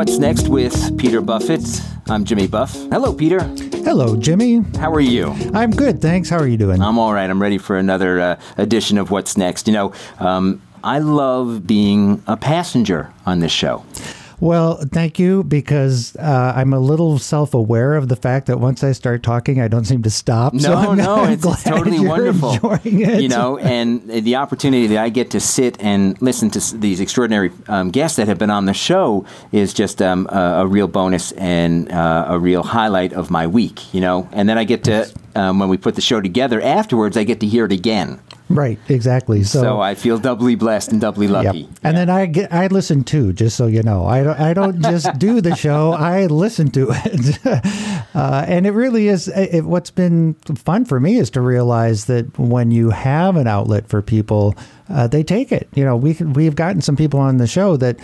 What's Next with Peter Buffett. I'm Jimmy Buff. Hello, Peter. Hello, Jimmy. How are you? I'm good, thanks. How are you doing? I'm all right. I'm ready for another uh, edition of What's Next. You know, um, I love being a passenger on this show. Well, thank you because uh, I'm a little self-aware of the fact that once I start talking, I don't seem to stop. No, so I'm, no, I'm it's, it's totally wonderful. You know, and the opportunity that I get to sit and listen to these extraordinary um, guests that have been on the show is just um, a, a real bonus and uh, a real highlight of my week. You know, and then I get to um, when we put the show together afterwards, I get to hear it again. Right, exactly. So, So, I feel doubly blessed and doubly Yep. lucky. And then I get I listen too, just so you know. I don't I don't just do the show. I listen to it, uh, and it really is. It, what's been fun for me is to realize that when you have an outlet for people, uh, they take it. You know, we we've gotten some people on the show that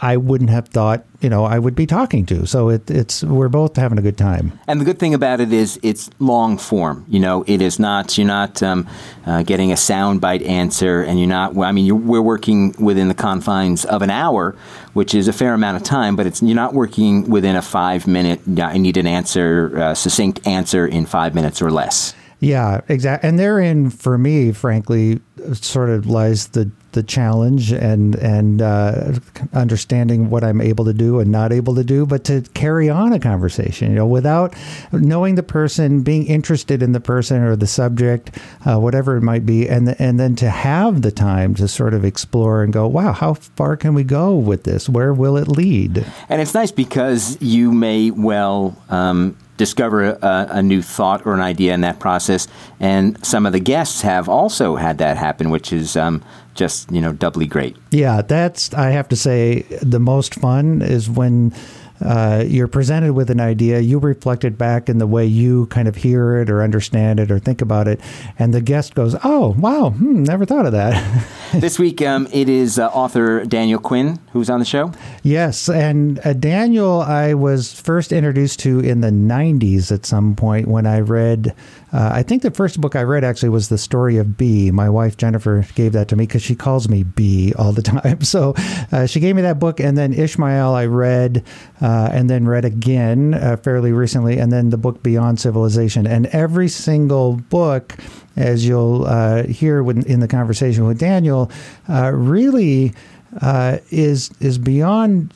I wouldn't have thought you know I would be talking to. So it, it's we're both having a good time. And the good thing about it is it's long form. You know, it is not you're not um, uh, getting a soundbite answer, and you're not. I mean, we're working within the confines of an hour, which is a fair amount of time, but it's you're not working within a five minute. I need an answer, uh, succinct answer in five minutes or less. Yeah, exactly. And therein, for me, frankly, sort of lies the the challenge and and uh, understanding what I'm able to do and not able to do, but to carry on a conversation, you know, without knowing the person, being interested in the person or the subject, uh, whatever it might be, and and then to have the time to sort of explore and go, wow, how far can we go with this? Where will it lead? And it's nice because you may well um, discover a, a new thought or an idea in that process, and some of the guests have also had that happen, which is um, just you know doubly great. Yeah, that's I have to say the most fun is when uh, you're presented with an idea, you reflect it back in the way you kind of hear it or understand it or think about it, and the guest goes, "Oh, wow, hmm, never thought of that." this week, um, it is uh, author Daniel Quinn who's on the show. yes, and uh, Daniel, I was first introduced to in the '90s at some point when I read. Uh, I think the first book I read actually was the story of B. My wife Jennifer gave that to me because she calls me B all the time. So uh, she gave me that book, and then Ishmael I read, uh, and then read again uh, fairly recently, and then the book Beyond Civilization. And every single book, as you'll uh, hear in the conversation with Daniel, uh, really uh, is is beyond.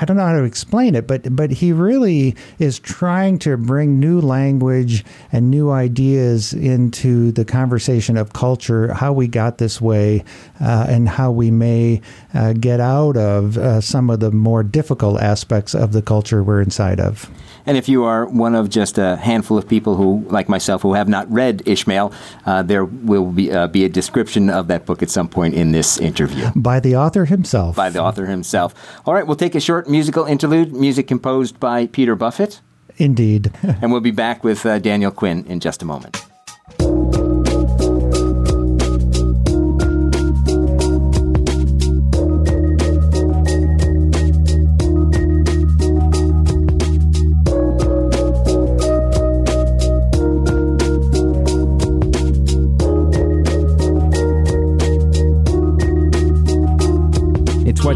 I don't know how to explain it, but but he really is trying to bring new language and new ideas into the conversation of culture, how we got this way, uh, and how we may uh, get out of uh, some of the more difficult aspects of the culture we're inside of. And if you are one of just a handful of people who, like myself, who have not read Ishmael, uh, there will be, uh, be a description of that book at some point in this interview By the author himself. by the author himself. All right, we'll take a short musical interlude, music composed by Peter Buffett, Indeed. and we'll be back with uh, Daniel Quinn in just a moment.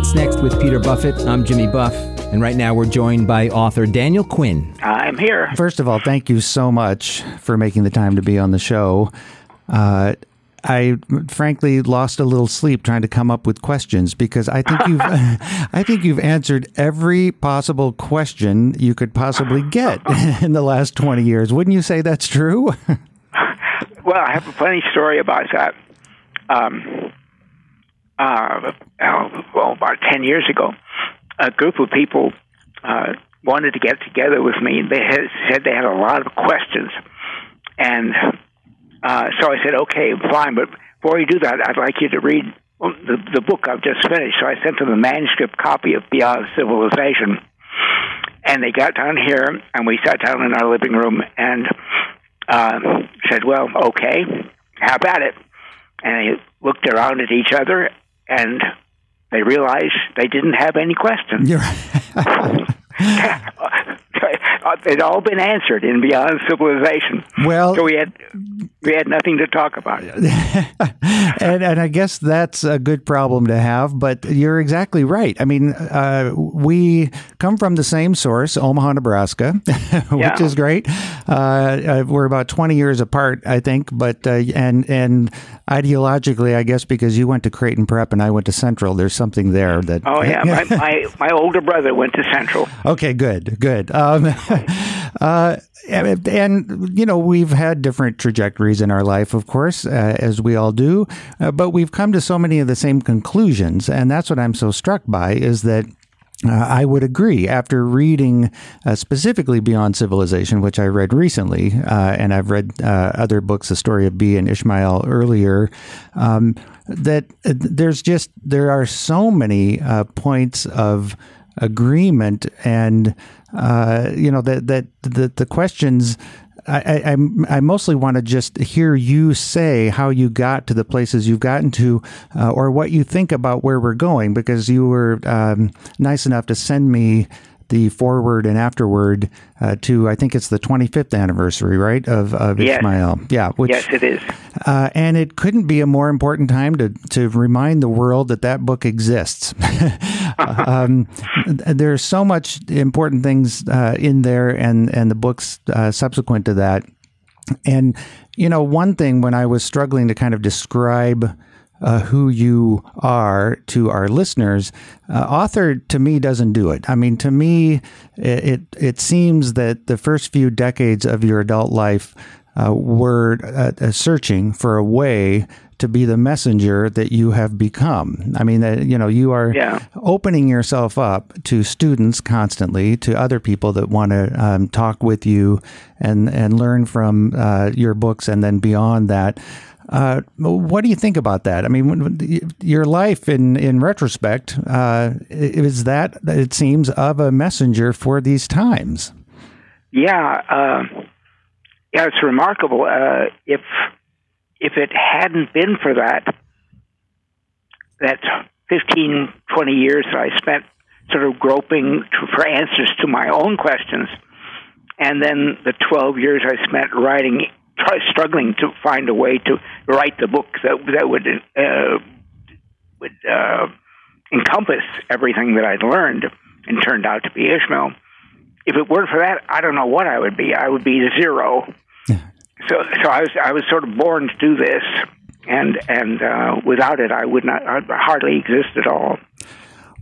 What's Next with Peter Buffett. I'm Jimmy Buff, and right now we're joined by author Daniel Quinn. I'm here. First of all, thank you so much for making the time to be on the show. Uh, I frankly lost a little sleep trying to come up with questions because I think you've I think you've answered every possible question you could possibly get in the last 20 years. Wouldn't you say that's true? Well, I have a funny story about that. Um, uh, well, about 10 years ago, a group of people uh, wanted to get together with me. They had, said they had a lot of questions. And uh, so I said, okay, fine, but before you do that, I'd like you to read the, the book I've just finished. So I sent them a manuscript copy of Beyond Civilization. And they got down here, and we sat down in our living room and uh, said, well, okay, how about it? And they looked around at each other, and they realized they didn't have any questions. They'd all been answered in Beyond Civilization. Well, so we had we had nothing to talk about. and and I guess that's a good problem to have. But you're exactly right. I mean, uh, we come from the same source, Omaha, Nebraska, which Yeah. is great. Uh, uh, we're about 20 years apart, I think. But uh, and and ideologically, I guess because you went to Creighton Prep and I went to Central, there's something there that. Oh yeah, my, my my older brother went to Central. Okay, good, good. Um, uh, and, you know, we've had different trajectories in our life, of course, uh, as we all do, uh, but we've come to so many of the same conclusions, and that's what I'm so struck by is that. Uh, I would agree. After reading uh, specifically Beyond Civilization, which I read recently, uh, and I've read uh, other books, The Story of B and Ishmael earlier, um, that uh, there's just there are so many uh, points of agreement and uh, you know that that the the questions I, I, I'm- mostly want to just hear you say how you got to the places you've gotten to, uh, or what you think about where we're going, because you were um, nice enough to send me the foreword and afterword uh, to I think it's the 25th anniversary, right, of, of Yes. Ishmael. Yeah, which Yes, it is. uh, and it couldn't be a more important time to, to remind the world that that book exists. um, there's so much important things uh, in there, and and the books uh, subsequent to that. And you know, one thing when I was struggling to kind of describe uh, who you are to our listeners, uh, author to me doesn't do it. I mean, to me, it it, it seems that the first few decades of your adult life uh, were uh, uh, searching for a way to be the messenger that you have become. I mean, that you know, you are Yeah. opening yourself up to students constantly, to other people that want to um, talk with you and and learn from uh, your books, and then beyond that. Uh, what do you think about that? I mean, your life, in in retrospect, uh, is that it seems of a messenger for these times. Yeah, uh, yeah, it's remarkable. Uh, if if it hadn't been for that, that 15, 20 years that I spent sort of groping to, for answers to my own questions, and then the 12 years I spent writing, try, struggling to find a way to write the book that that would uh, would uh, encompass everything that I'd learned, and turned out to be Ishmael if it weren't for that, I don't know what I would be. I would be zero. so, so I was I was sort of born to do this, and and uh, without it, I would not I'd hardly exist at all.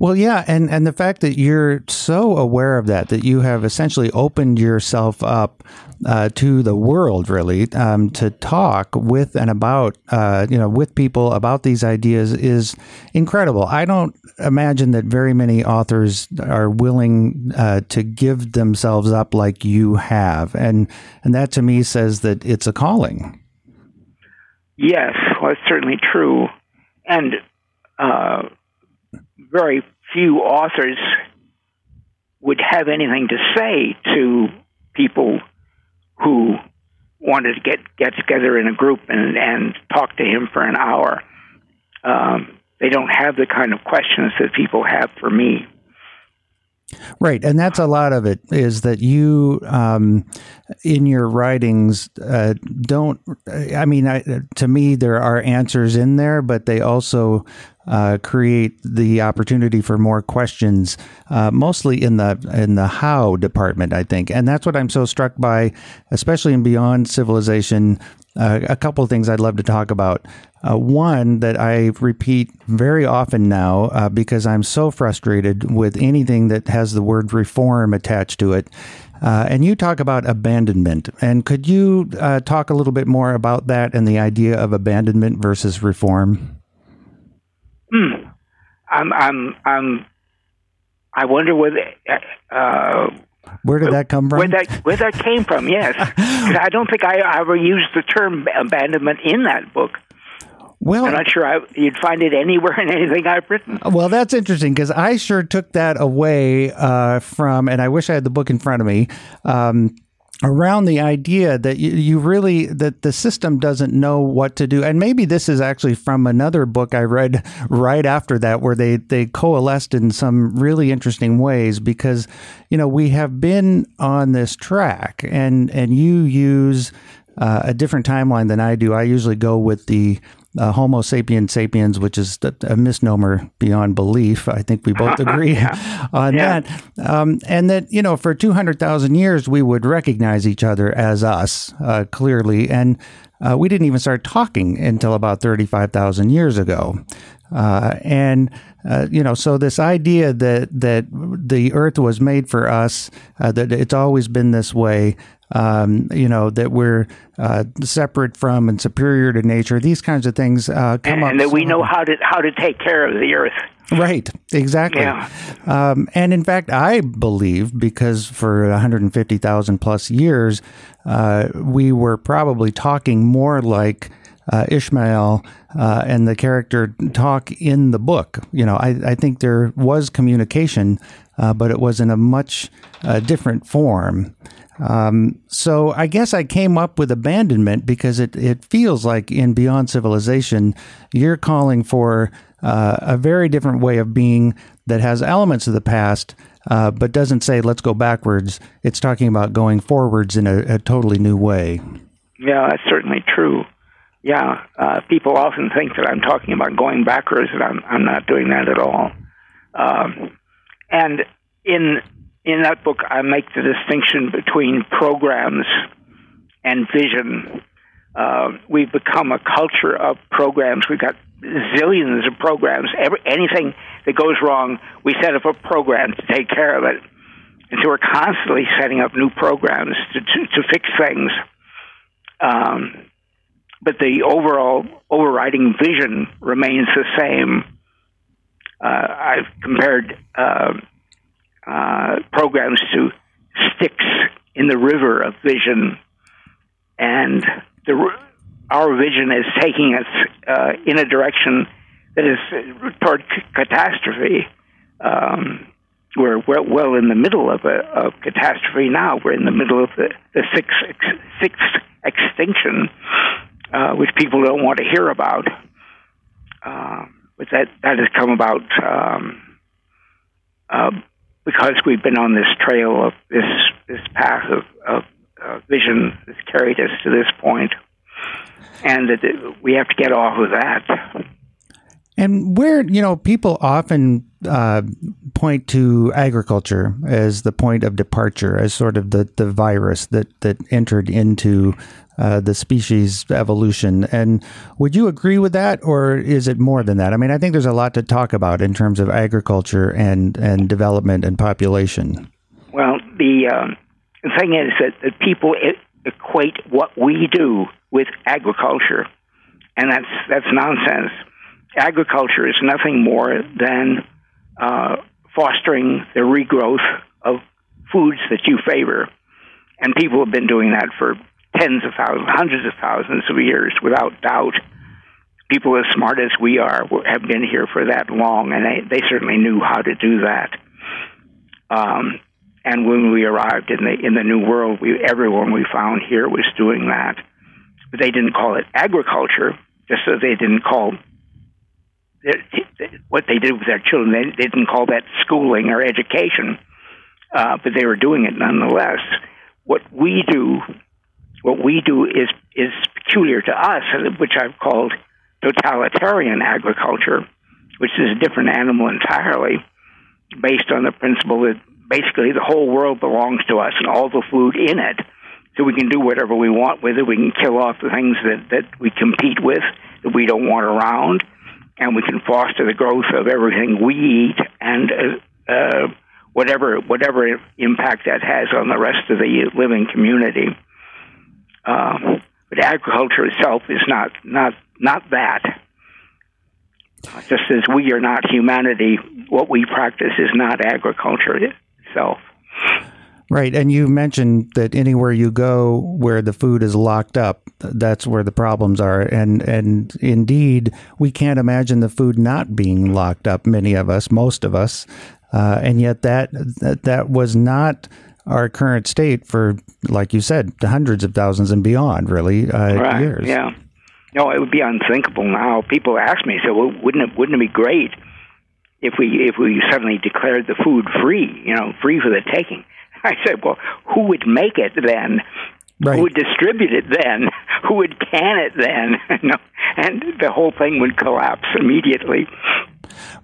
Well, yeah, and and the fact that you're so aware of that, that you have essentially opened yourself up uh, to the world, really, um, to talk with and about, uh, you know, with people about these ideas is incredible. I don't imagine that very many authors are willing uh, to give themselves up like you have, and and that to me says that it's a calling. Yes, well, it's certainly true, and uh, very few authors would have anything to say to people who wanted to get get together in a group and and talk to him for an hour. Um, they don't have the kind of questions that people have for me. Right, and that's a lot of it is that you, um, in your writings, uh, don't. I mean, I, to me, there are answers in there, but they also uh, create the opportunity for more questions, uh, mostly in the in the how department, I think, and that's what I'm so struck by, especially in Beyond Civilization. Uh, a couple of things I'd love to talk about. Uh, one that I repeat very often now uh, because I'm so frustrated with anything that has the word reform attached to it. Uh, and you talk about abandonment. And could you uh, talk a little bit more about that and the idea of abandonment versus reform? Hmm. I'm I'm I'm. I wonder whether. Where did that come from? Where that where that came from? Yes, I don't think I ever used the term abandonment in that book. well, I'm not sure I, you'd find it anywhere in anything I've written. Well, that's interesting because I sure took that away uh, from, and I wish I had the book in front of me. Um, around the idea that you, you, really that the system doesn't know what to do. And maybe this is actually from another book i read right after that where they they coalesced in some really interesting ways because you know we have been on this track and and you use uh, a different timeline than i do. I usually go with the uh, Homo sapiens sapiens, which is a misnomer beyond belief. I think we both agree on yeah. that. Um, and that, you know, for 200,000 years, we would recognize each other as us uh, clearly. And uh, we didn't even start talking until about 35,000 years ago. Uh, and uh, you know, so this idea that that the Earth was made for us, uh, that it's always been this way, um, you know, that we're uh, separate from and superior to nature. These kinds of things uh, come and, up. And that we know how to how to take care of the earth. Right, exactly. Yeah. Um, and in fact, I believe because for 150,000 plus years, uh, we were probably talking more like uh, Ishmael uh, and the character talk in the book. You know, I, I think there was communication, uh, but it was in a much uh, different form. Um, so I guess I came up with abandonment because it, it feels like in Beyond Civilization, you're calling for uh, a very different way of being that has elements of the past, uh, but doesn't say let's go backwards. It's talking about going forwards in a, a totally new way. Yeah, that's certainly true. Yeah, uh, people often think that I'm talking about going backwards, and I'm, I'm not doing that at all. Um, and in in that book, I make the distinction between programs and vision. Uh, we've become a culture of programs. We've got zillions of programs. Every, anything that goes wrong, we set up a program to take care of it. And so we're constantly setting up new programs to, to, to fix things. Um, but the overall overriding vision remains the same. Uh, I've compared uh, uh, programs to sticks in the river of vision, and the, our vision is taking us uh, in a direction that is toward c- catastrophe. Um, we're well, well in the middle of a of catastrophe now. We're in the middle of the, the sixth, sixth extinction, uh, which people don't want to hear about. Uh, but that that has come about um, uh, because we've been on this trail of this this path of, of uh, vision that's carried us to this point, and that we have to get off of that. And where you know people often uh, point to agriculture as the point of departure, as sort of the, the virus that that entered into uh, the species evolution. And would you agree with that, or is it more than that? I mean, I think there's a lot to talk about in terms of agriculture and and development and population. Well, the, um, thing is that, that people equate what we do with agriculture, and that's that's nonsense. Agriculture is nothing more than uh, fostering the regrowth of foods that you favor, and people have been doing that for tens of thousands, hundreds of thousands of years, without doubt. People as smart as we are have been here for that long, and they, they certainly knew how to do that. Um, and when we arrived in the in the New World, we, everyone we found here was doing that. But they didn't call it agriculture, just as they didn't call what they did with their children. They, they didn't call that schooling or education, uh, but they were doing it nonetheless. What we do what we do is is peculiar to us, which I've called totalitarian agriculture, which is a different animal entirely, based on the principle that basically the whole world belongs to us and all the food in it. So we can do whatever we want with it. We can kill off the things that, that we compete with, that we don't want around, and we can foster the growth of everything we eat and uh, uh, whatever whatever impact that has on the rest of the living community. Um, but agriculture itself is not not not that. Just as we are not humanity, what we practice is not agriculture itself. Right, and you mentioned that anywhere you go where the food is locked up, that's where the problems are. And and indeed, we can't imagine the food not being locked up. Many of us, most of us, uh, and yet that, that that was not our current state for, like you said, hundreds of thousands and beyond, really, uh, right. years. Yeah. No, it would be unthinkable now. People ask me, so well, wouldn't it wouldn't it be great if we if we suddenly declared the food free, you know, free for the taking? I said, well, who would make it then? Right. Who would distribute it then? Who would can it then? and the whole thing would collapse immediately.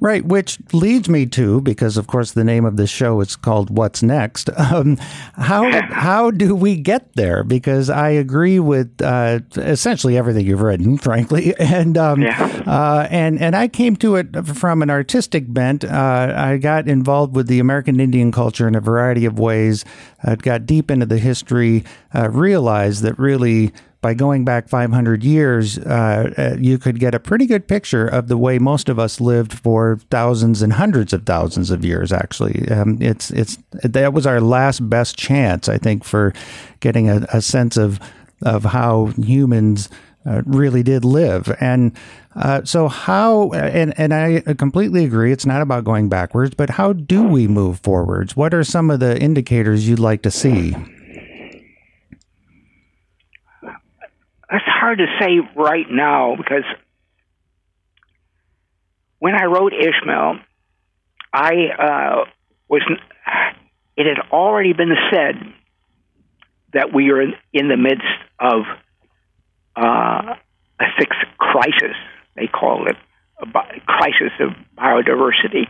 Right, which leads me to because, of course, the name of this show is called "What's Next." Um, how how do we get there? Because I agree with uh, essentially everything you've written, frankly, and um, Yeah. uh, and and I came to it from an artistic bent. Uh, I got involved with the American Indian culture in a variety of ways. I got deep into the history, uh, realized that really by going back 500 years, uh, uh, you could get a pretty good picture of the way most of us lived for thousands and hundreds of thousands of years. Actually, um, it's it's that was our last best chance, I think, for getting a, a sense of of how humans uh, really did live. And uh, so, how and and I completely agree. It's not about going backwards, but how do we move forwards? What are some of the indicators you'd like to see? That's hard to say right now because when I wrote Ishmael, I uh, was. It had already been said that we are in, the midst of uh, a sixth crisis. They call it a crisis of biodiversity.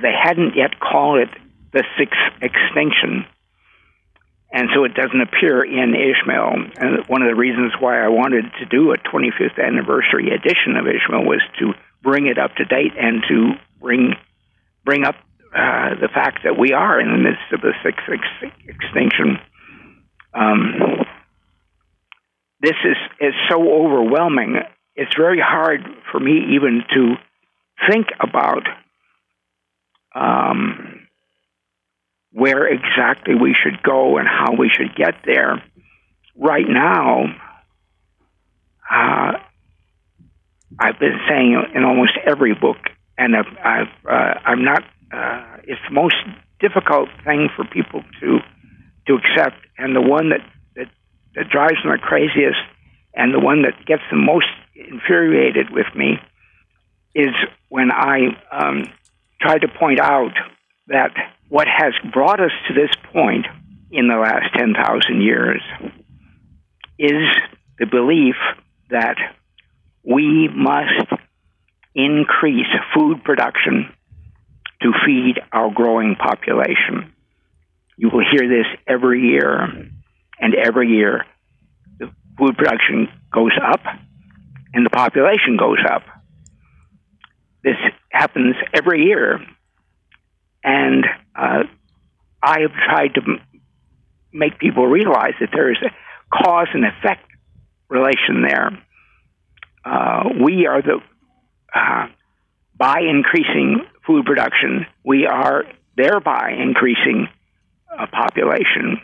They hadn't yet called it the sixth extinction and so it doesn't appear in Ishmael. And one of the reasons why I wanted to do a 25th anniversary edition of Ishmael was to bring it up to date and to bring bring up uh, the fact that we are in the midst of the sixth ex- extinction. Um, this is is so overwhelming. It's very hard for me even to think about. Um, where exactly we should go and how we should get there. Right now, uh, I've been saying in almost every book, and I've, I've uh, I'm not. Uh, it's the most difficult thing for people to to accept, and the one that that, that drives them the craziest, and the one that gets them most infuriated with me, is when I um, try to point out that what has brought us to this point in the last 10,000 years is the belief that we must increase food production to feed our growing population. You will hear this every year, and every year the food production goes up and the population goes up. This happens every year and uh, I have tried to m- make people realize that there is a cause and effect relation there. Uh, we are the, uh, by increasing food production, we are thereby increasing a population,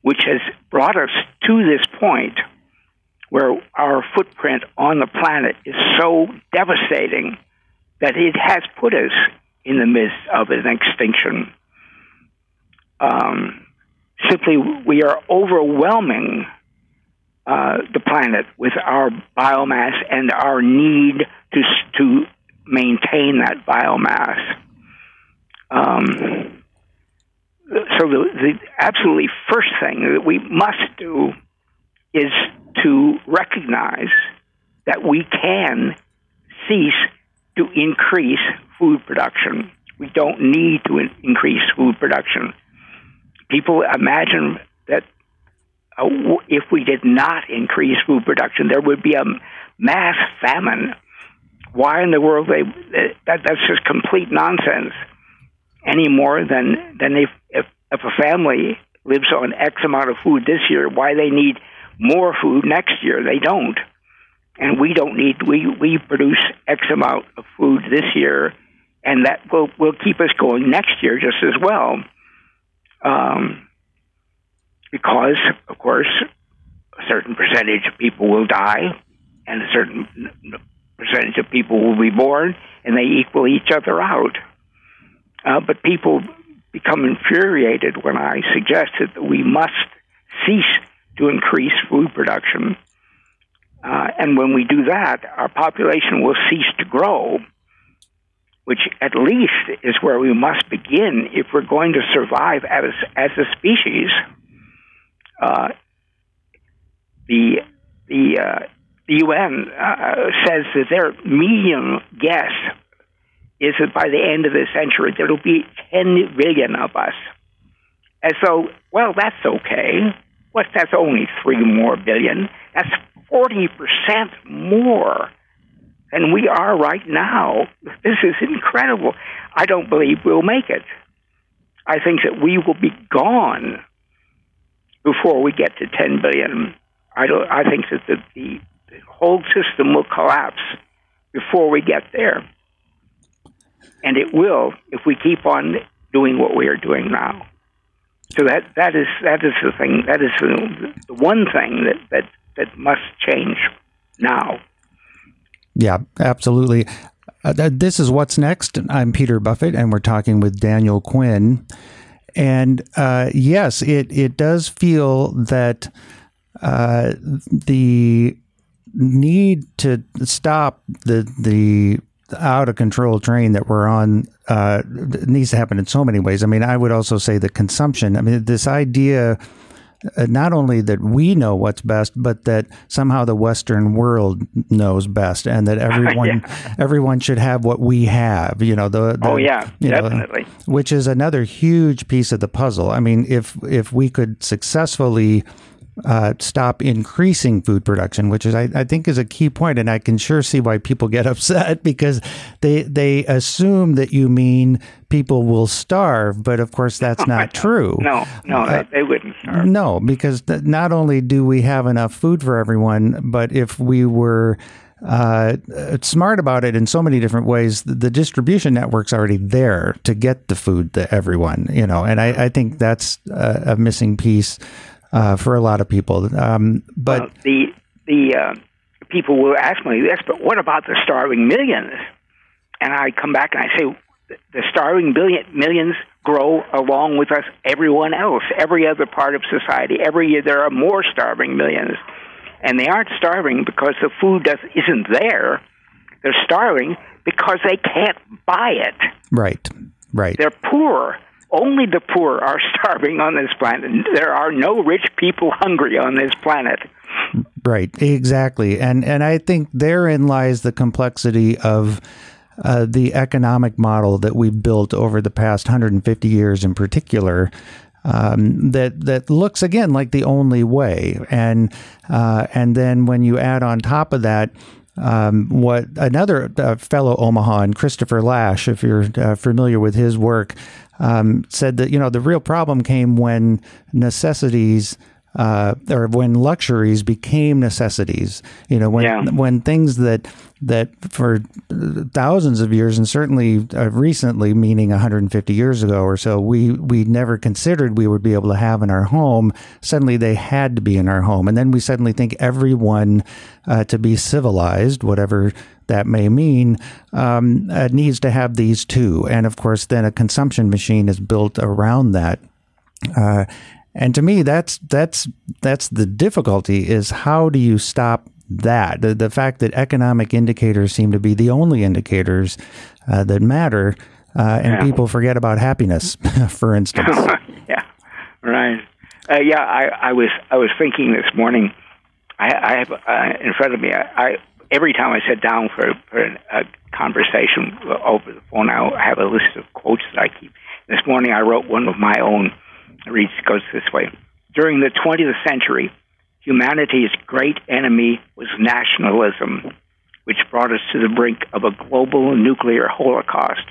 which has brought us to this point where our footprint on the planet is so devastating that it has put us in the midst of an extinction. Um, simply, we are overwhelming uh, the planet with our biomass and our need to to maintain that biomass. Um, so the, the absolutely first thing that we must do is to recognize that we can cease to increase food production. We don't need to in- increase food production. People imagine that uh, w- if we did not increase food production, there would be a mass famine. Why in the world they that that's just complete nonsense. Any more than than if if, if a family lives on X amount of food this year, why they need more food next year? They don't and we don't need we we produce X amount of food this year, and that will will keep us going next year just as well. Um, because of course, a certain percentage of people will die, and a certain percentage of people will be born, and they equal each other out. Uh, but people become infuriated when I suggested that we must cease to increase food production. Uh, and when we do that, our population will cease to grow, which at least is where we must begin if we're going to survive as, as a species. Uh, the the uh, the UN uh, says that their medium guess is that by the end of the century there will be 10 billion of us. And so, well, that's okay. What? That's only three more billion. That's 40% more than we are right now. This is incredible. I don't believe we'll make it. I think that we will be gone before we get to 10 billion. I don't. I think that the, the, the whole system will collapse before we get there, and it will if we keep on doing what we are doing now. So that that is that is the thing. That is the, the one thing that that that must change now. Yeah, absolutely. Uh, this is what's next. I'm Peter Buffett, and we're talking with Daniel Quinn. And uh, yes, it it does feel that uh, the need to stop the the out of control train that we're on uh, needs to happen in so many ways. I mean, I would also say the consumption. I mean, this idea uh, not only that we know what's best, but that somehow the Western world knows best, and that everyone yeah. everyone should have what we have. You know, the, the oh yeah, definitely. Know, which is another huge piece of the puzzle. I mean, if if we could successfully uh, stop increasing food production, which is I, I, think is a key point, and I can sure see why people get upset because they they assume that you mean people will starve, but of course that's not true. No, no, uh, they wouldn't starve. No, because th- not only do we have enough food for everyone, but if we were uh, smart about it in so many different ways. The, the, distribution network's already there to get the food to everyone, you know, and I, I think that's a, a missing piece uh, for a lot of people. Um, but well, the the uh, people will ask me this, but what about the starving millions? And I come back and I say the starving billion millions grow along with us, everyone else, every other part of society. Every year there are more starving millions, and they aren't starving because the food does, isn't there. They're starving because they can't buy it. Right. Right. They're poor only the poor are starving on this planet. There are no rich people hungry on this planet. Right, exactly. And and I think therein lies the complexity of uh, the economic model that we've built over the past 150 years in particular. Um, that that looks again like the only way, and uh, and then when you add on top of that um, what another uh, fellow Omahan, Christopher Lasch, if you're uh, familiar with his work, um, said that you know the real problem came when necessities uh, or when luxuries became necessities. You know, when yeah. when things that that for thousands of years and certainly uh, recently, meaning 150 years ago or so, we we never considered we would be able to have in our home. Suddenly, they had to be in our home, and then we suddenly think everyone uh, to be civilized, whatever that may mean, um, uh, needs to have these too. And of course, then a consumption machine is built around that. Uh, and to me, that's that's that's the difficulty is how do you stop that? The, the fact that economic indicators seem to be the only indicators uh, that matter, uh, and yeah. people forget about happiness, for instance. yeah, right. Uh, yeah, I, I was I was thinking this morning. I, I have uh, in front of me. I, I every time I sit down for, for a conversation over the phone, I have a list of quotes that I keep. This morning, I wrote one of my own it reads goes this way. During the 20th century, humanity's great enemy was nationalism, which brought us to the brink of a global nuclear holocaust.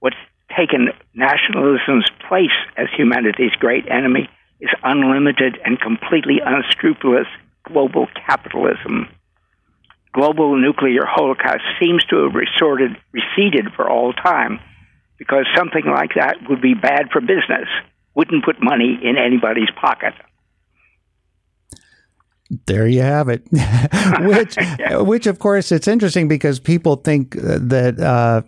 What's taken nationalism's place as humanity's great enemy is unlimited and completely unscrupulous global capitalism. Global nuclear holocaust seems to have resorted, receded for all time because something like that would be bad for business wouldn't put money in anybody's pocket. There you have it. which, yeah. which of course, it's interesting because people think that, uh,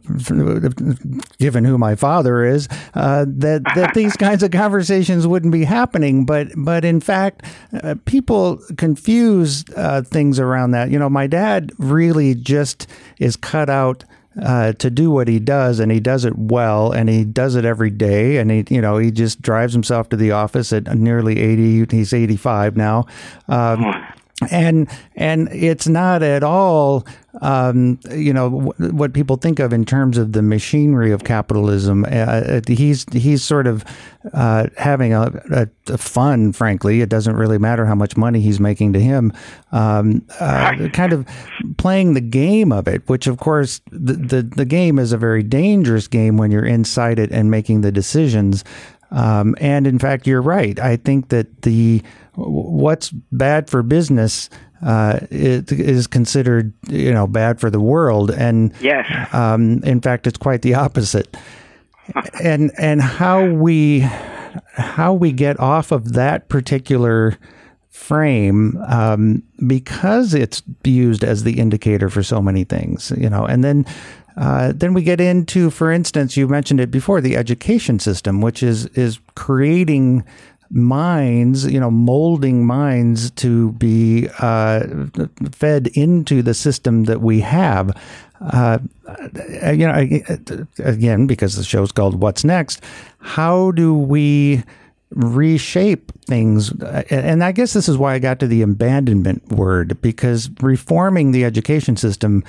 given who my father is, uh, that that these kinds of conversations wouldn't be happening. But but in fact, uh, people confuse uh, things around that. You know, my dad really just is cut out uh, to do what he does, and he does it well, and he does it every day, and he, you know, he just drives himself to the office at nearly eighty. He's eighty-five now. Um, and and it's not at all um, you know w- what people think of in terms of the machinery of capitalism. Uh, uh, he's he's sort of uh, having a, a, a, fun, frankly. It doesn't really matter how much money he's making to him. Um, uh, kind of playing the game of it, which of course the, the the game is a very dangerous game when you're inside it and making the decisions. Um, and in fact, you're right. I think that the what's bad for business uh, is considered, you know, bad for the world, and yes, um, in fact, it's quite the opposite. and and how we how we get off of that particular frame um, because it's used as the indicator for so many things, you know, and then. Uh, then we get into, for instance, you mentioned it before, the education system, which is is creating minds, you know, molding minds to be uh, fed into the system that we have. Uh, you know, again, because the show's called What's Next, how do we reshape things? And I guess this is why I got to the abandonment word, because reforming the education system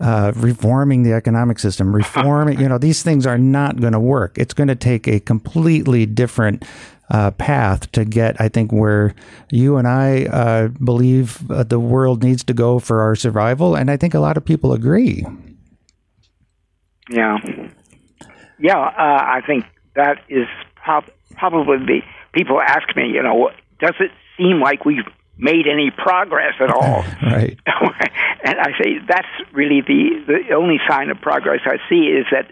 uh, reforming the economic system, reforming, you know, these things are not going to work. It's going to take a completely different uh, path to get, I think, where you and I uh, believe uh, the world needs to go for our survival. And I think a lot of people agree. Yeah. Yeah, uh, I think that is prob- probably the people ask me, you know, does it seem like we've made any progress at all? right. and I say that's really the, the only sign of progress I see is that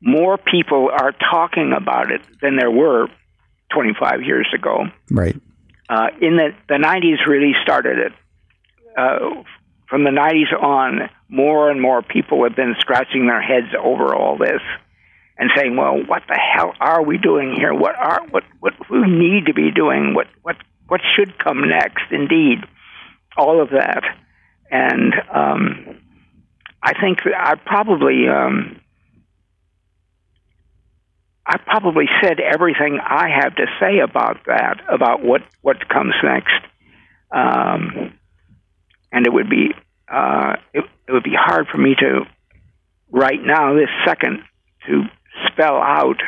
more people are talking about it than there were 25 years ago. Right. Uh, in the, the 90s really started it. Uh, from the 90s on, more and more people have been scratching their heads over all this and saying, "Well, what the hell are we doing here? What are what what we need to be doing? What what what should come next?" Indeed, all of that, and um, I think I probably um, I probably said everything I have to say about that, about what, what comes next. Um, and it would be uh, it, it would be hard for me to right now, this second, to spell out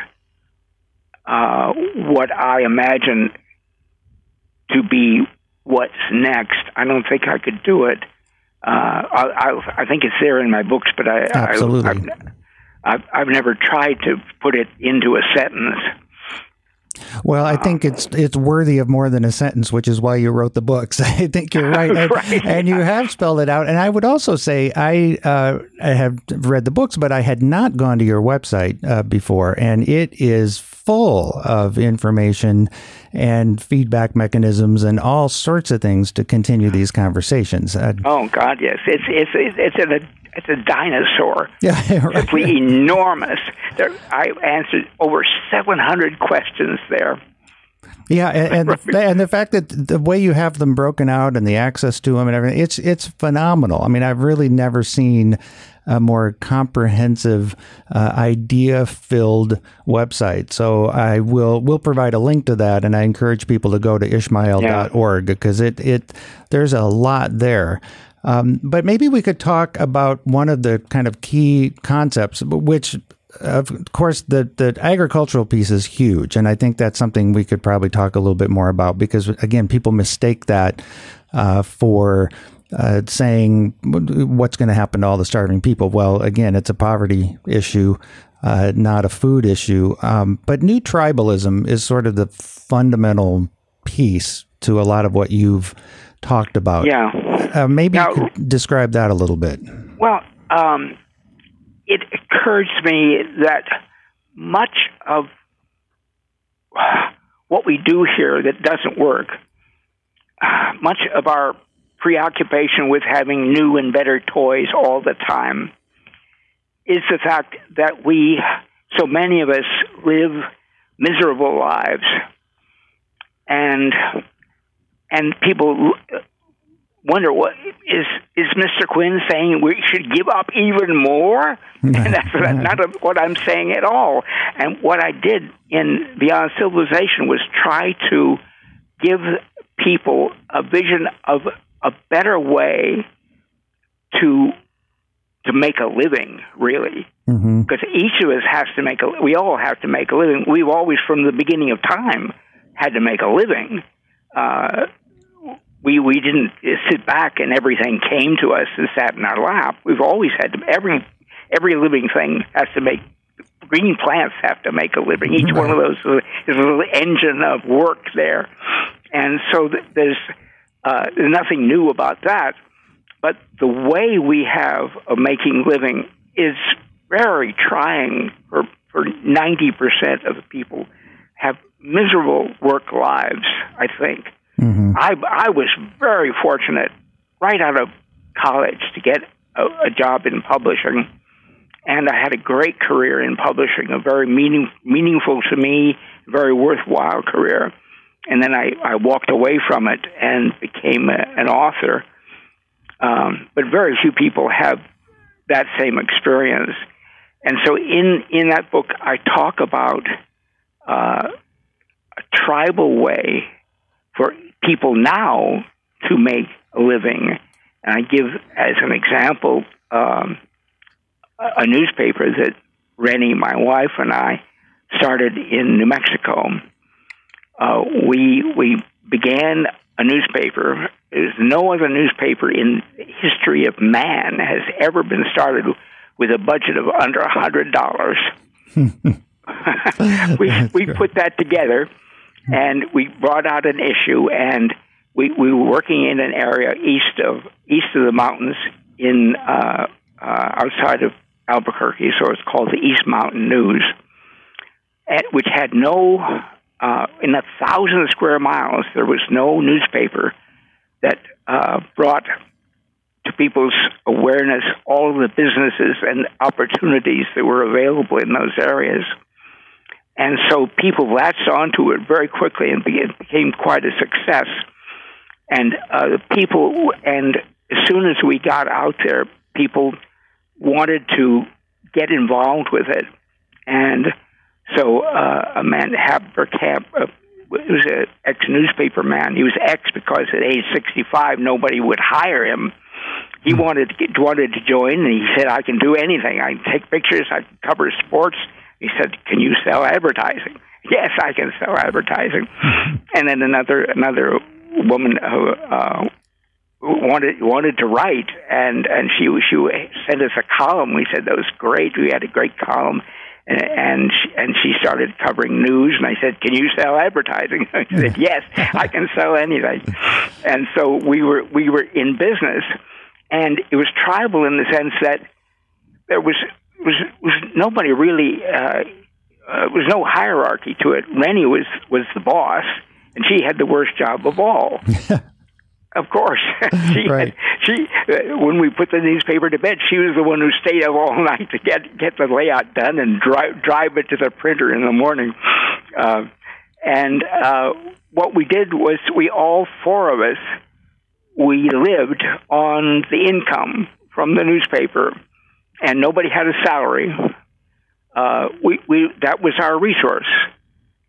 uh, what I imagine to be what's next. I don't think I could do it. Uh, I, I, I think it's there in my books, but I absolutely. I, I've, I've never tried to put it into a sentence. Well, I think it's it's worthy of more than a sentence, which is why you wrote the books. I think you're right, and, right. and, you have spelled it out. And I would also say I uh, I have read the books, but I had not gone to your website uh, before, and it is full of information and feedback mechanisms and all sorts of things to continue these conversations. Uh, oh God, yes, it's it's it's a it's a dinosaur. Yeah, right. Simply enormous. There, I answered over 700 questions there. Yeah, and, and, the, and the fact that the way you have them broken out and the access to them and everything, it's it's phenomenal. I mean, I've really never seen a more comprehensive, uh, idea-filled website. So I will will provide a link to that, and I encourage people to go to ishmael.org because it it there's a lot there. Um, but maybe we could talk about one of the kind of key concepts, which of course, the, the agricultural piece is huge. And I think that's something we could probably talk a little bit more about because, again, people mistake that uh, for uh, saying what's going to happen to all the starving people. Well, again, it's a poverty issue, uh, not a food issue. Um, but new tribalism is sort of the fundamental piece to a lot of what you've talked about. Yeah. Uh, maybe now, you could describe that a little bit. Well, um, it occurs to me that much of what we do here that doesn't work much of our preoccupation with having new and better toys all the time is the fact that we, so many of us, live miserable lives, and and people wonder what is is Mr. Quinn saying we should give up even more? and that's not a, what I'm saying at all. And what I did in Beyond Civilization was try to give people a vision of a better way to to make a living, really. Mm-hmm. Because each of us has to make a. We all have to make a living. We've always, from the beginning of time, had to make a living. Uh, we we didn't sit back and everything came to us and sat in our lap. We've always had to. Every every living thing has to make. Green plants have to make a living. Each one of those is a little engine of work there, and so th- there's uh, nothing new about that. But the way we have of making living is very trying for for ninety percent of the people have miserable work lives. I think. Mm-hmm. I I was very fortunate right out of college to get a, a job in publishing, and I had a great career in publishing, a very meaning, meaningful to me, very worthwhile career. And then I, I walked away from it and became a, an author. Um, but very few people have that same experience. And so in, in that book, I talk about uh, a tribal way for people now to make a living. And I give as an example um, a newspaper that Rennie, my wife, and I started in New Mexico. Uh, we we began a newspaper. There's no other newspaper in the history of man has ever been started with a budget of under a hundred dollars. we we put that together, and we brought out an issue, and we we were working in an area east of east of the mountains in uh, uh, outside of Albuquerque, so it's called the East Mountain News, and, which had no uh, in a thousand square miles there was no newspaper that uh, brought to people's awareness all the businesses and opportunities that were available in those areas. And so people latched onto it very quickly and it became quite a success. And uh, people, and as soon as we got out there, people wanted to get involved with it. And so uh, a man, Haberkamp, uh, was an ex newspaper man. He was ex because at age 65, nobody would hire him. He wanted to get, wanted to join, and he said, "I can do anything. I can take pictures. I can cover sports." He said, "Can you sell advertising?" Yes, I can sell advertising. and then another another woman who uh, wanted wanted to write, and and she she sent us a column. We said that was great. We had a great column. And and she, and she started covering news, and I said, "Can you sell advertising?" I said, "Yes, I can sell anything." And so we were we were in business, and it was tribal in the sense that there was was was nobody really uh, uh, was no hierarchy to it. Rennie was was the boss, and she had the worst job of all. of course, she Right. had, she uh, when we put the newspaper to bed, she was the one who stayed up all night to get get the layout done and drive drive it to the printer in the morning. Uh, and uh, what we did was we all four of us we lived on the income from the newspaper, and nobody had a salary. Uh, we, we that was our resource.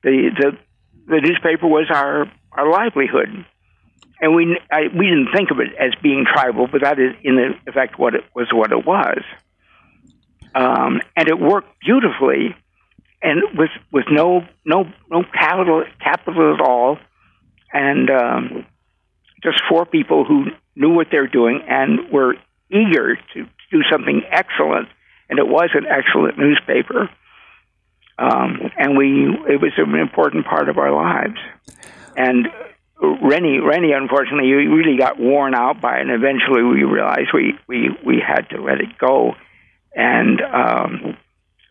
The the the newspaper was our our livelihood, and we I, we didn't think of it as being tribal, but that is in effect what it was what it was. Um, and it worked beautifully, and with with no no no capital capital at all, and um, just four people who knew what they were doing and were eager to do something excellent, and it was an excellent newspaper. Um, and we, it was an important part of our lives. And Rennie, Rennie, unfortunately, really got worn out by it, and eventually we realized we, we, we had to let it go. And um,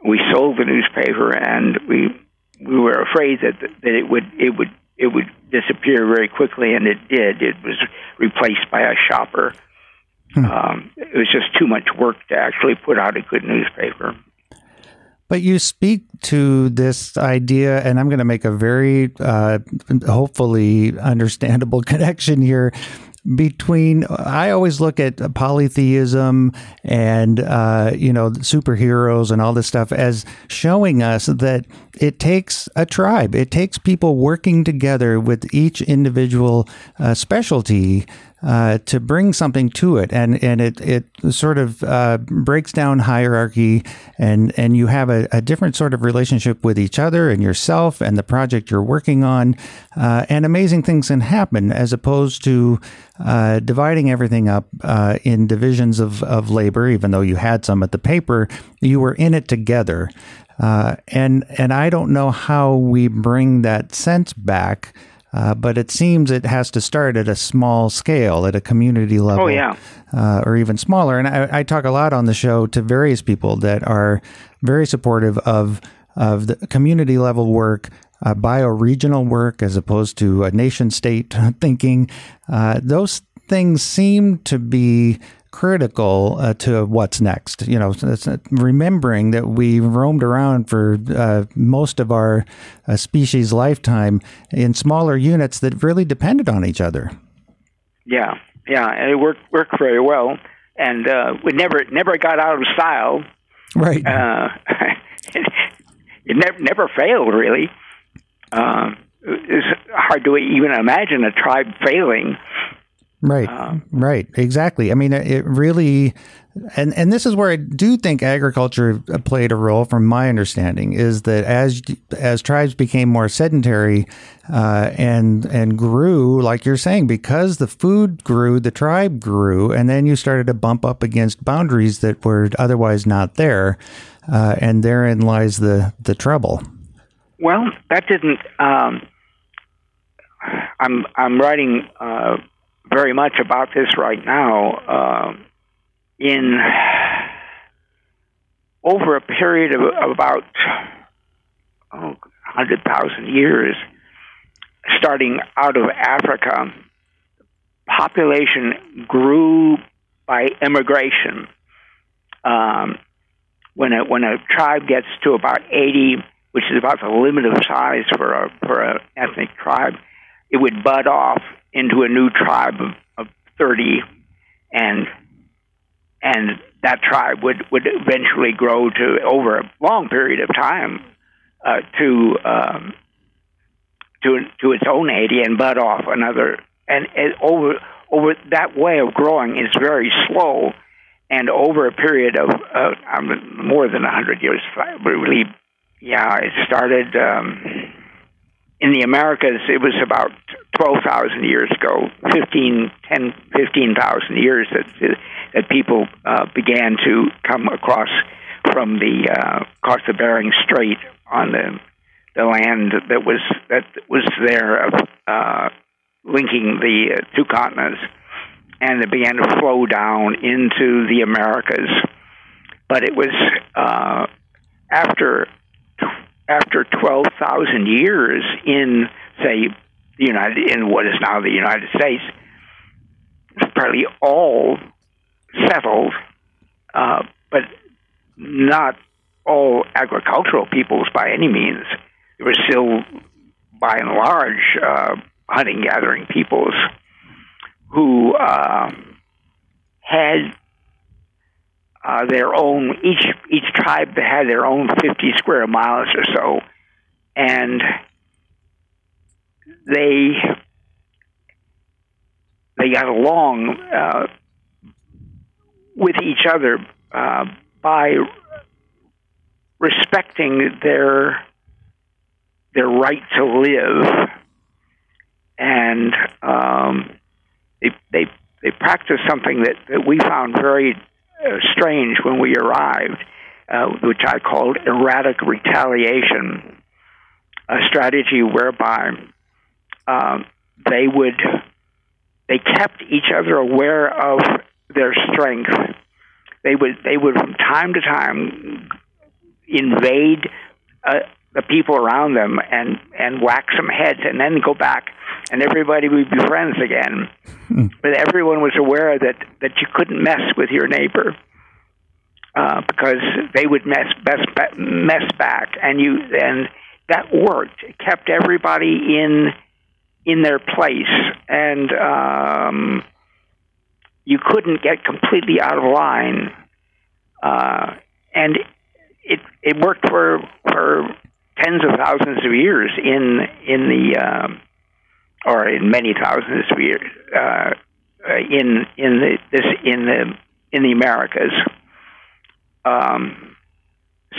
we sold the newspaper, and we we were afraid that that it would it would it would disappear very quickly, and it did. It was replaced by a shopper. Hmm. Um, it was just too much work to actually put out a good newspaper. But you speak to this idea, and I'm going to make a very uh, hopefully understandable connection here between I always look at polytheism and uh, you know superheroes and all this stuff as showing us that it takes a tribe, it takes people working together with each individual uh, specialty uh, to bring something to it, and and it it sort of uh, breaks down hierarchy, and and you have a, a, different sort of relationship with each other and yourself and the project you're working on, uh, and amazing things can happen as opposed to uh, dividing everything up uh, in divisions of of labor. Even though you had some at the paper, you were in it together, and and I don't know how we bring that sense back. Uh, but it seems it has to start at a small scale, at a community level. Oh, yeah. Uh, or even smaller. And I, I, talk a lot on the show to various people that are very supportive of, of the community level work, uh, bioregional work, as opposed to a nation state thinking. Uh, those things seem to be critical uh, to what's next. You know, remembering that we roamed around for uh, most of our uh, species lifetime in smaller units that really depended on each other. Yeah, yeah, and it worked worked very well, and uh, we never never got out of style. Right. Uh, it never never failed really. Uh, it's hard to even imagine a tribe failing Right. Um, right. Exactly. I mean, it really, and and this is where I do think agriculture played a role, from my understanding, is that as as tribes became more sedentary, uh, and and grew, like you're saying, because the food grew, the tribe grew, and then you started to bump up against boundaries that were otherwise not there, uh, and therein lies the the trouble. Well, that didn't. Um, I'm I'm writing. Uh, very much about this right now. Uh, in over a period of, about oh, 100,000 years, starting out of Africa, population grew by immigration. Um, when a when a tribe gets to about 80, which is about the limit of size for a for an ethnic tribe, it would bud off into a new tribe of, of 30 and and that tribe would would eventually grow to over a long period of time uh, to um, to to its own 80 and bud off another and it, over over that way of growing is very slow and over a period of uh, more than 100 years really yeah it started um, in the Americas, it was about 12,000 years ago, 15, 10, 15,000 years that, that people uh, began to come across from the uh, across the Bering Strait on the the land that was that was there uh, linking the two continents, and it began to flow down into the Americas. But it was uh, after after 12,000 years in, say, the United, in what is now the United States, probably all settled, uh, but not all agricultural peoples by any means. There were still, by and large, uh, hunting gathering peoples who uh, had uh, their own each each tribe had their own 50 square miles or so, and they they got along uh, with each other uh, by respecting their their right to live, and um, they they they practice something that, that we found very strange when we arrived, uh, which I called erratic retaliation, a strategy whereby um, they would they kept each other aware of their strength. They would they would from time to time invade a, the people around them and and whack some heads, and then go back, and everybody would be friends again. but everyone was aware that that you couldn't mess with your neighbor. Uh, because they would mess, mess mess back, and you and that worked. It kept everybody in in their place, and um, you couldn't get completely out of line. Uh, and it it worked for for tens of thousands of years in in the um, or in many thousands of years uh, in in the this in the in the Americas. Um,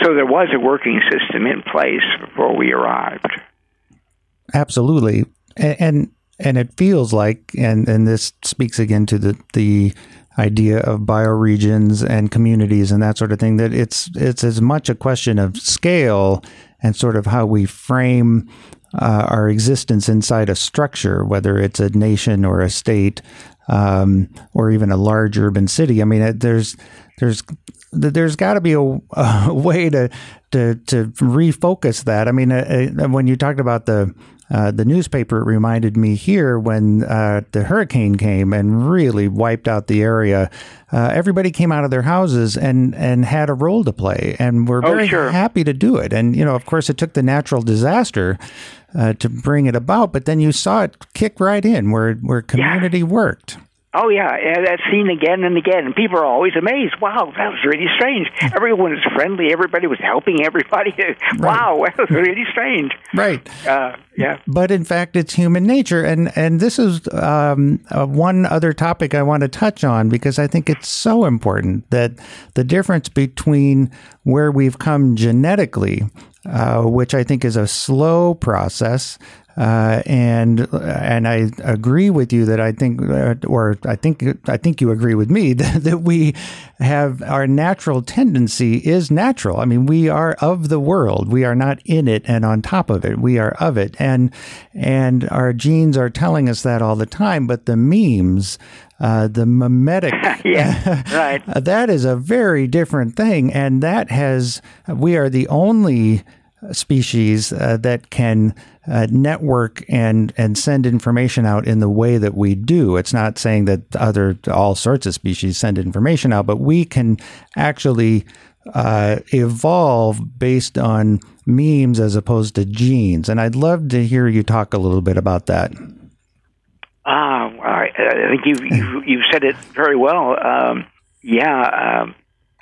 so there was a working system in place before we arrived. Absolutely, and and, and it feels like, and and this speaks again to the the idea of bioregions and communities and that sort of thing that it's it's as much a question of scale and sort of how we frame uh, our existence inside a structure, whether it's a nation or a state, um, or even a large urban city. I mean, there's there's there's got to be a, a, way to to to refocus that. I mean, uh, uh, when you talked about the uh, the newspaper, reminded me here when uh, the hurricane came and really wiped out the area. Uh, everybody came out of their houses and and had a role to play, and we're oh, very sure. happy to do it. And you know, of course, it took the natural disaster. Uh, to bring it about, but then you saw it kick right in where where community yeah. worked. Oh yeah, and that's seen again and again, and people are always amazed. Wow, that was really strange. Everyone was friendly. Everybody was helping everybody. Wow, that was really strange. Right. Uh, yeah. But in fact, it's human nature, and and this is um, uh, one other topic I want to touch on because I think it's so important that the difference between where we've come genetically uh, which I think is a slow process. Uh, and and I agree with you that I think, uh, or I think I think you agree with me that, that we have our natural tendency is natural. I mean, we are of the world. We are not in it and on top of it. We are of it, and and our genes are telling us that all the time. But the memes uh, the memetic. yeah, right. that is a very different thing, and that has we are the only species uh, that can uh, network and and send information out in the way that we do. It's not saying that other all sorts of species send information out, but we can actually uh, evolve based on memes as opposed to genes. And I'd love to hear you talk a little bit about that. Ah, I, I think you you you said it very well. Um, yeah, um,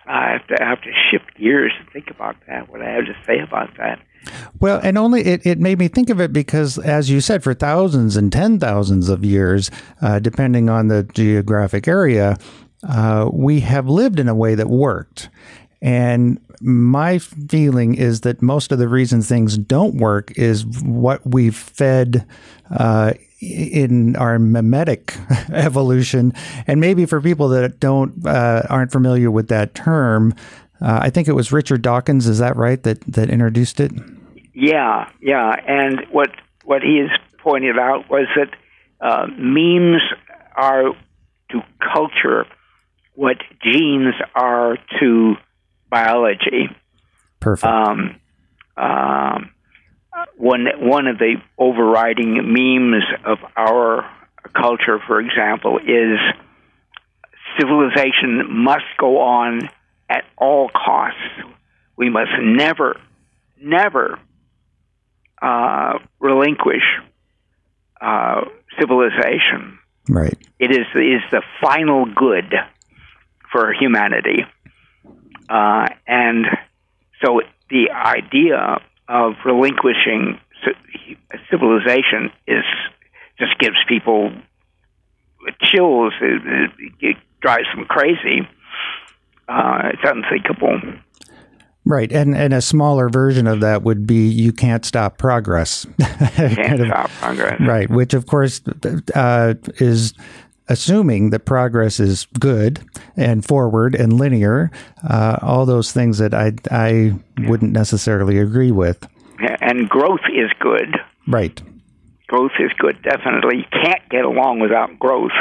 I have to I have to shift gears and think about that. What I have to say about that. Well, and only it, it made me think of it because, as you said, for thousands and ten thousands of years, uh, depending on the geographic area, uh, we have lived in a way that worked. And my feeling is that most of the reasons things don't work is what we've fed uh, in our memetic evolution. And maybe for people that don't uh, aren't familiar with that term, uh, I think it was Richard Dawkins. Is that right? That that introduced it. Yeah, yeah. And what what he has pointed out was that uh, memes are to culture what genes are to biology. Perfect. Um, um, one one of the overriding memes of our culture, for example, is civilization must go on at all costs. We must never, never uh, relinquish uh, civilization. Right. It is is the final good for humanity, uh, and so the idea of relinquishing civilization is just gives people chills. It, it, drives them crazy. Uh, it's unthinkable. Right, and and a smaller version of that would be you can't stop progress. can't kind of, stop progress. Right, which of course uh, is assuming that progress is good and forward and linear. Uh, all those things that I I wouldn't necessarily agree with. And growth is good. Right. Growth is good. Definitely, you can't get along without growth.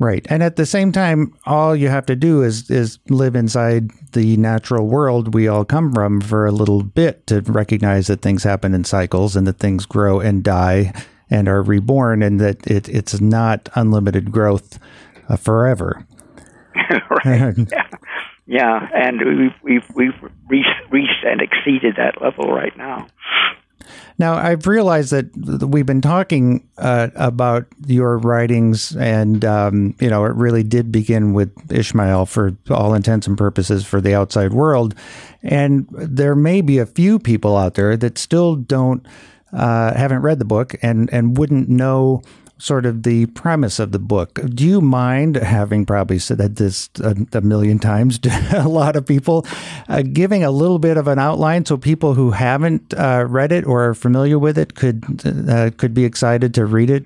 Right. And at the same time, all you have to do is is live inside the natural world we all come from for a little bit to recognize that things happen in cycles and that things grow and die and are reborn and that it, it's not unlimited growth uh, forever. right. yeah. yeah. And we've, we've, we've reached, reached and exceeded that level right now. Now, I've realized that we've been talking uh, about your writings, and um, you know, it really did begin with Ishmael for all intents and purposes for the outside world. And there may be a few people out there that still don't uh, haven't read the book and and wouldn't know sort of the premise of the book. Do you mind having probably said this a, a million times to a lot of people, uh, giving a little bit of an outline so people who haven't uh, read it or are familiar with it could uh, could be excited to read it?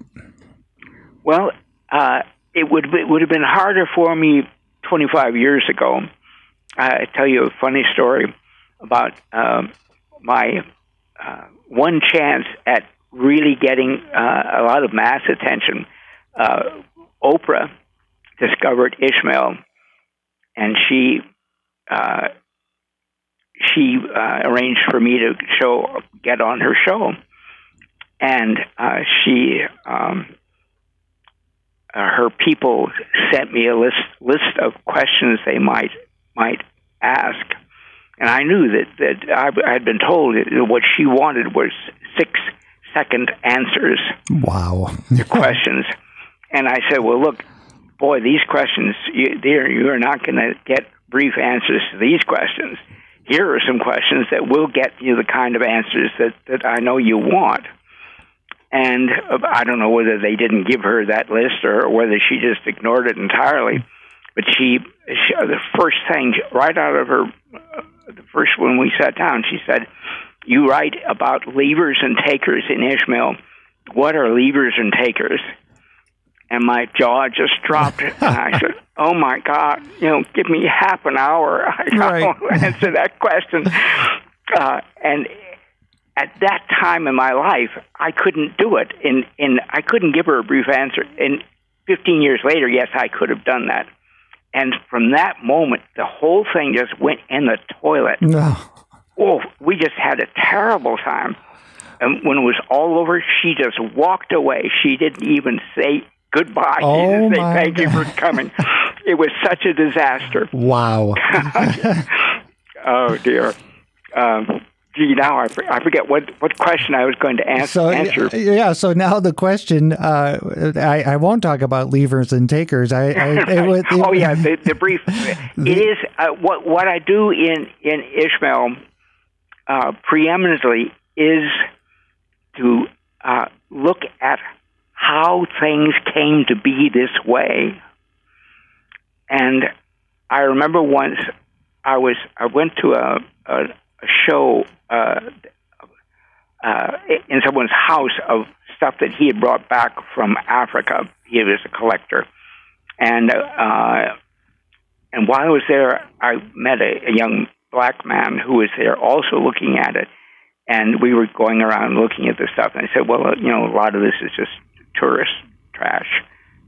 Well, uh, it would it would have been harder for me 25 years ago. I tell you a funny story about um, my uh, one chance at really getting uh, a lot of mass attention. Uh, Oprah discovered Ishmael, and she uh, she uh, arranged for me to show get on her show, and uh, she um, uh, her people sent me a list list of questions they might might ask. And I knew that that I had been told that what she wanted was six second answers wow. to questions. And I said, well, look, boy, these questions, you, you're not going to get brief answers to these questions. Here are some questions that will get you the kind of answers that, that I know you want. And uh, I don't know whether they didn't give her that list or whether she just ignored it entirely. But she, she the first thing right out of her, the first when we sat down, she said, you write about leavers and takers in Ishmael. What are leavers and takers? And my jaw just dropped. and I said, "Oh my God! You know, give me half an hour. I right. won't answer that question." Uh, and at that time in my life, I couldn't do it. In in I couldn't give her a brief answer. And 15 years later, yes, I could have done that. And from that moment, the whole thing just went in the toilet. No oh, we just had a terrible time. And when it was all over, she just walked away. She didn't even say goodbye. Oh, she didn't say thank God. you for coming. it was such a disaster. Wow. oh dear. Um, gee, now I, I forget what, what question I was going to ask, so, answer. Yeah, so now the question, uh, I, I won't talk about leavers and takers. I, I it, it, oh yeah, the, the brief. it is uh, what what I do in in Ishmael uh, preeminently is to uh, look at how things came to be this way. And I remember once I was I went to a, a, a show uh, uh, in someone's house of stuff that he had brought back from Africa. He was a collector, and uh, and while I was there, I met a, a young black man who was there also looking at it. And we were going around looking at the stuff. And I said, well, you know, a lot of this is just tourist trash.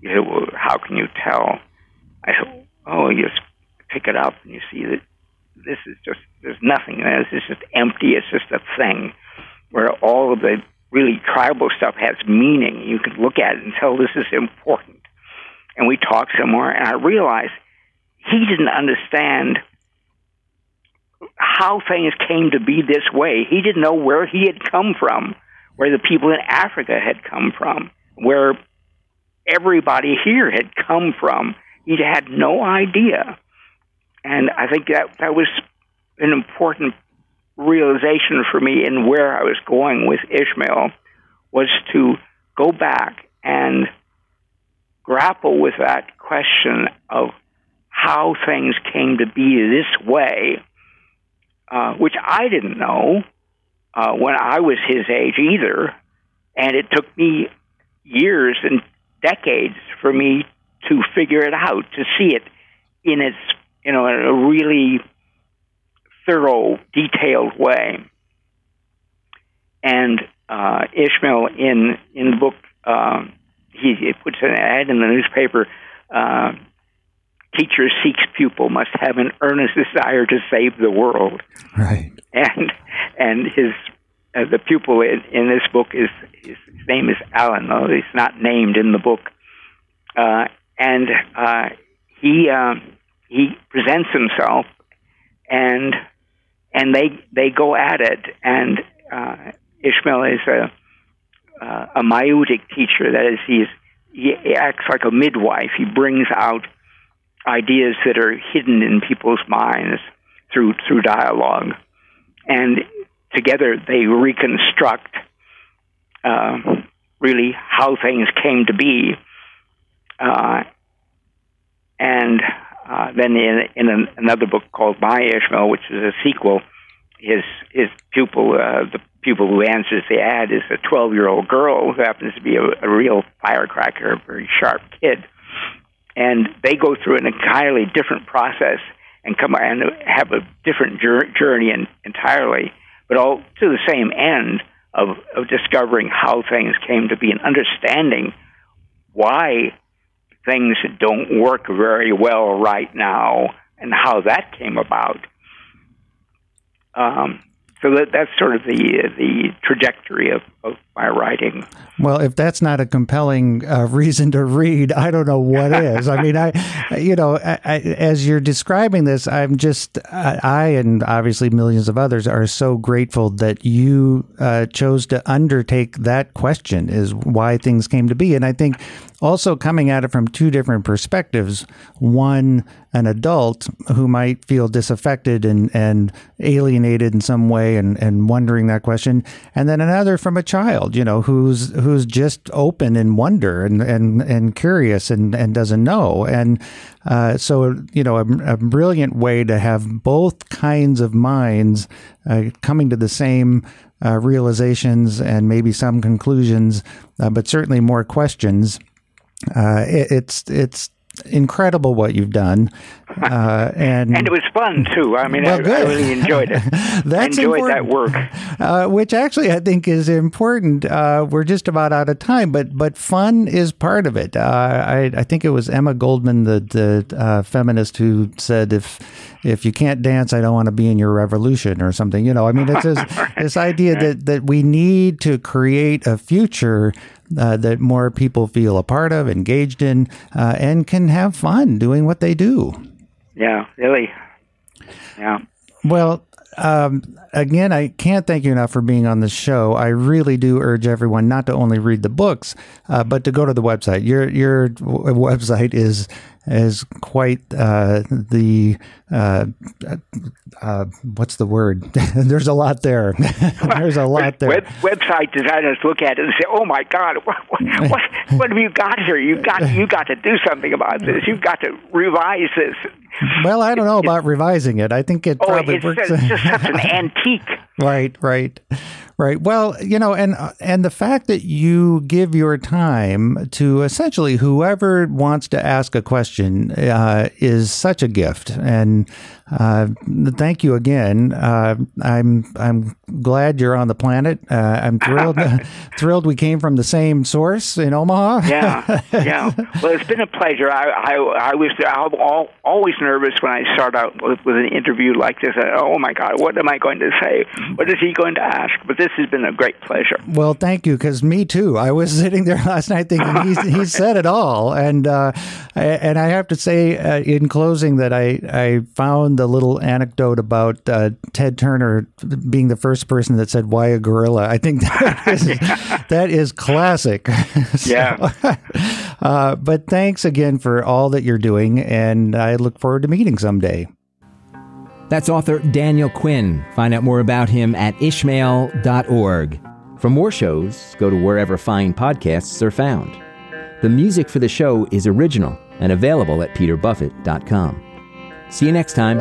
He said, well, how can you tell? I said, oh, you just pick it up and you see that this is just, there's nothing. In this is just empty. It's just a thing where all of the really tribal stuff has meaning. You can look at it and tell this is important. And we talked some more, and I realized he didn't understand how things came to be this way. He didn't know where he had come from, where the people in Africa had come from, where everybody here had come from. He had no idea. And I think that that was an important realization for me in where I was going with Ishmael was to go back and grapple with that question of how things came to be this way uh, which I didn't know uh, when I was his age either. And it took me years and decades for me to figure it out, to see it in its, you know, in a really thorough, detailed way. And uh, Ishmael in in the book, um, he, he puts an ad in the newspaper uh, teacher seeks pupil must have an earnest desire to save the world. Right. And and his uh, the pupil in, in this book is his name is Alan, though he's not named in the book. Uh, and uh, he uh, he presents himself, and and they they go at it. And uh, Ishmael is a uh, a maieutic teacher. That is, he's he acts like a midwife. He brings out ideas that are hidden in people's minds through through dialogue, and together they reconstruct uh, really how things came to be. Uh, and uh, then in, in an, another book called My Ishmael, which is a sequel, his his pupil, uh, the pupil who answers the ad, is a 12 year old girl who happens to be a, a real firecracker, a very sharp kid. And they go through an entirely different process and come and have a different journey entirely, but all to the same end of, of discovering how things came to be and understanding why things don't work very well right now and how that came about. Um, so that, that's sort of the the trajectory of, of my writing. Well, if that's not a compelling uh, reason to read, I don't know what is. I mean, I, you know, I, I, as you're describing this, I'm just, I, and obviously millions of others are so grateful that you uh, chose to undertake that question is why things came to be. And I think also coming at it from two different perspectives. One, an adult who might feel disaffected and, and alienated in some way and, and wondering that question. And then another from a child, you know, who's who's just open and wonder and, and, and curious and, and doesn't know. And uh, so, you know, a, a, brilliant way to have both kinds of minds uh, coming to the same uh, realizations and maybe some conclusions, uh, but certainly more questions uh, it, it's it's incredible what you've done, uh, and and it was fun too. I mean, well, I, I, really enjoyed it. That's enjoyed important. that work, uh, which actually I think is important. Uh, we're just about out of time, but but fun is part of it. Uh, I I think it was Emma Goldman, the the uh, feminist, who said if if you can't dance, I don't want to be in your revolution or something. You know, I mean, it's this, this idea that that we need to create a future uh, that more people feel a part of, engaged in, uh, and can have fun doing what they do. Yeah, really. Yeah. Well, um, again, I can't thank you enough for being on the show. I really do urge everyone not to only read the books, uh, but to go to the website. Your your website is is quite uh, the uh, uh, what's the word? There's a lot there. There's a lot there. Web, website designers look at it and say, "Oh my God, what, what, what have you got here? You got you got to do something about this. You've got to revise this." Well, I don't know about revising it. I think it oh, probably it's, works. It's just such an antique. Right, right. Right. Well, you know, and and the fact that you give your time to essentially whoever wants to ask a question uh, is such a gift. And uh, thank you again. Uh, I'm I'm glad you're on the planet. Uh, I'm thrilled thrilled we came from the same source in Omaha. yeah, yeah. Well, it's been a pleasure. I I, I was I'm always nervous when I start out with, with an interview like this. oh my God, what am I going to say? What is he going to ask? But this has been a great pleasure. Well, thank you, because me too. I was sitting there last night thinking he he said it all, and uh, and I have to say uh, in closing that I I found the little anecdote about uh, Ted Turner being the first person that said, "Why a gorilla?" I think that is, yeah. that is classic. so, yeah. Uh, but thanks again for all that you're doing, and I look forward to meeting someday. That's author Daniel Quinn. Find out more about him at ishmael.org. For more shows, go to wherever fine podcasts are found. The music for the show is original and available at peterbuffett.com. See you next time.